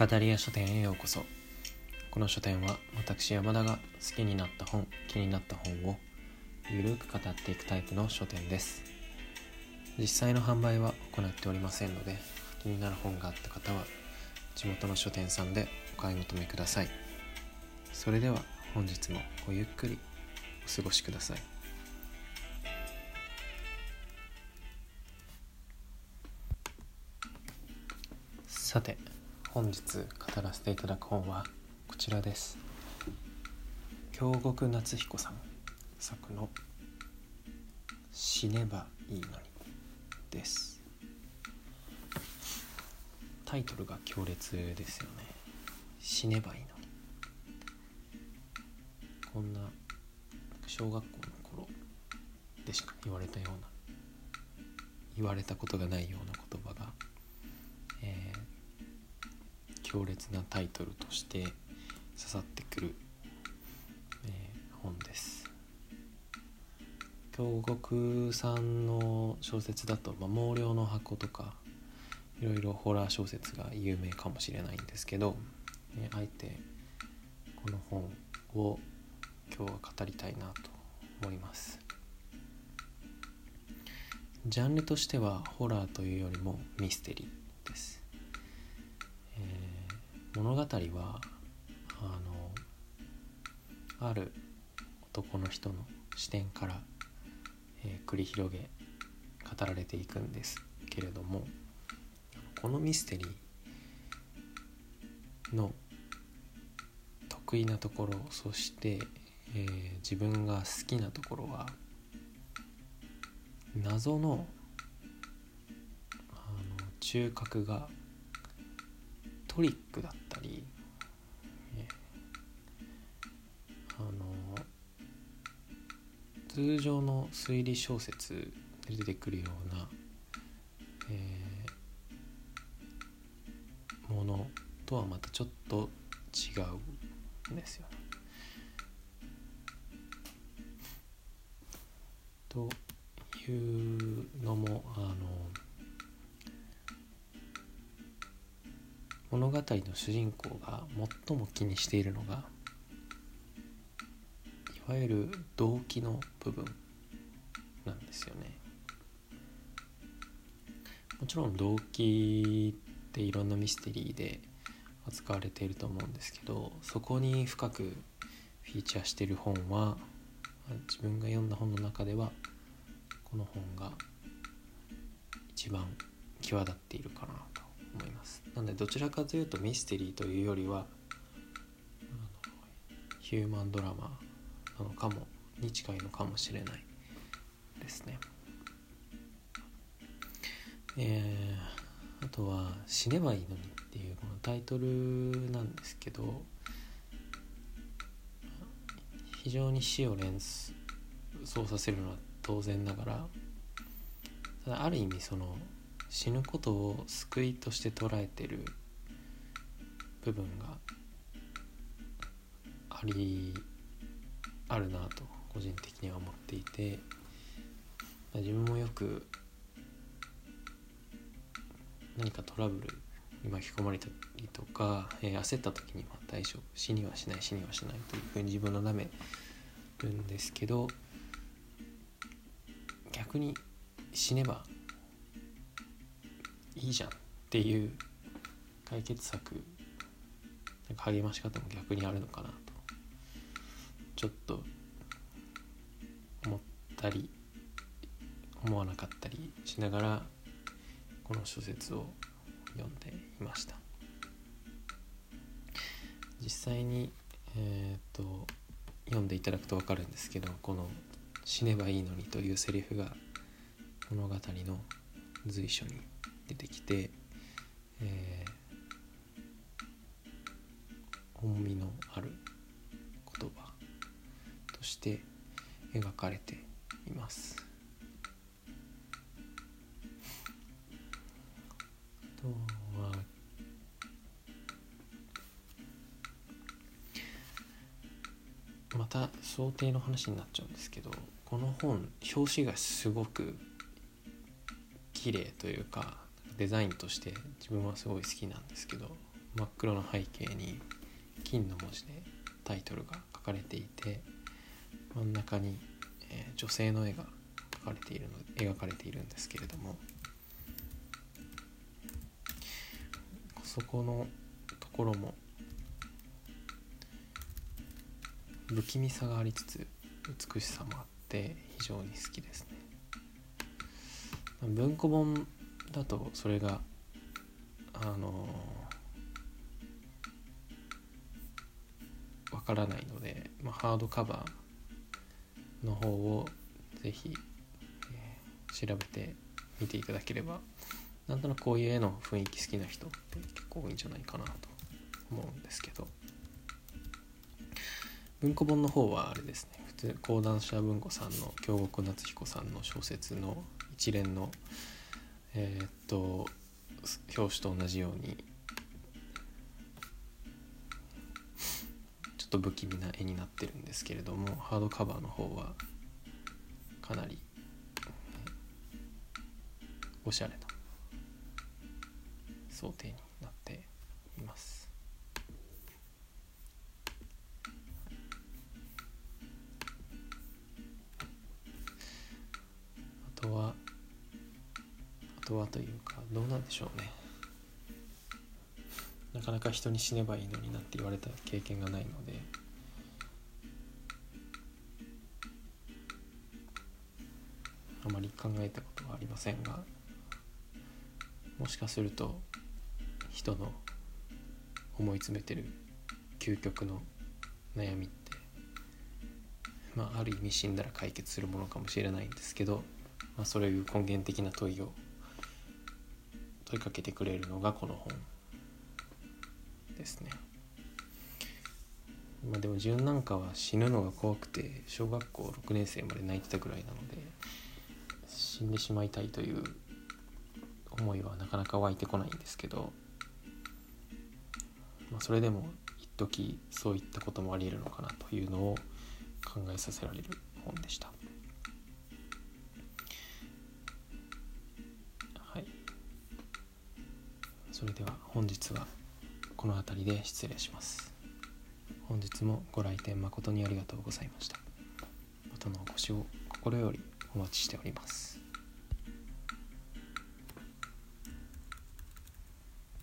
語り屋書店へようこそ。この書店は私山田が好きになった本気になった本をゆるく語っていくタイプの書店です。実際の販売は行っておりませんので気になる本があった方は地元の書店さんでお買い求めください。それでは本日もごゆっくりお過ごしください。さて本日語らせていただく本はこちらです。京極夏彦さん作の「死ねばいいのに」です。タイトルが強烈ですよね。死ねばいいのに。こんな小学校の頃でしか言われたような言われたことがないような強烈なタイトルとして刺さってくる、えー、本です。京極さんの小説だと「まあ、毛量の箱」とかいろいろホラー小説が有名かもしれないんですけど、えー、あえてこの本を今日は語りたいなと思います。ジャンルとしてはホラーというよりもミステリー。物語はあのある男の人の視点から、えー、繰り広げ語られていくんですけれどもこのミステリーの得意なところそして、えー、自分が好きなところは謎のあの中核がトリックだったり、あの通常の推理小説で出てくるような、えー、ものとはまたちょっと違うんですよね。というのもあの物語の主人公が最も気にしているのがいわゆる動機の部分なんですよね。もちろん動機っていろんなミステリーで扱われていると思うんですけどそこに深くフィーチャーしてる本は自分が読んだ本の中ではこの本が一番際立っているかなと思います。なのでどちらかというとミステリーというよりはヒューマンドラマなのかもに近いのかもしれないですね。えー、あとは「死ねばいいのに」っていうこのタイトルなんですけど非常に死を連想させるのは当然ながらただある意味その死ぬことを救いとして捉えてる部分がありあるなと個人的には思っていて自分もよく何かトラブルに巻き込まれたりとか、えー、焦った時には大丈夫死にはしない死にはしないというふうに自分のなめるんですけど逆に死ねばいいじゃんっていう解決策なんか励まし方も逆にあるのかなとちょっと思ったり思わなかったりしながらこの小説を読んでいました。実際にえっ、と読んでいただくと分かるんですけどこの「死ねばいいのに」というセリフが物語の随所に出てきて、えー、重みのある言葉として描かれています。とはまた想定の話になっちゃうんですけどこの本表紙がすごく綺麗というかデザインとして自分はすごい好きなんですけど真っ黒の背景に金の文字でタイトルが書かれていて真ん中に、えー女性の絵が描かれているの描かれているんですけれどもそこのところも不気味さがありつつ美しさもあって非常に好きですね。文庫本だとそれがあのわからないので、まあ、ハードカバーの方をぜひ、えー調べてみていただければなんとなくこういう絵の雰囲気好きな人って結構多いんじゃないかなと思うんですけど。文庫本の方はあれですね。普通講談社文庫さんの京極夏彦さんの小説の一連のえーっと表紙と同じようにちょっと不気味な絵になってるんですけれどもハードカバーの方はかなりおしゃれな想定になっています。とはというかどうなんでしょうね。なかなか人に死ねばいいのになって言われた経験がないので。あまり考えたことはありませんがもしかすると人の思い詰めてる究極の悩みってまあある意味死んだら解決するものかもしれないんですけど、まあ、そういう根源的な問いを問いかけてくれるのがこの本ですね。まあでも自分なんかは死ぬのが怖くて小学校6年生まで泣いてたぐらいなので死んでしまいたいという思いはなかなか湧いてこないんですけど、まあ、それでも一時そういったこともありえるのかなというのを考えさせられる本でした。それでは本日はこの辺りで失礼します。本日もご来店誠にありがとうございました。またのお越しを心よりお待ちしております。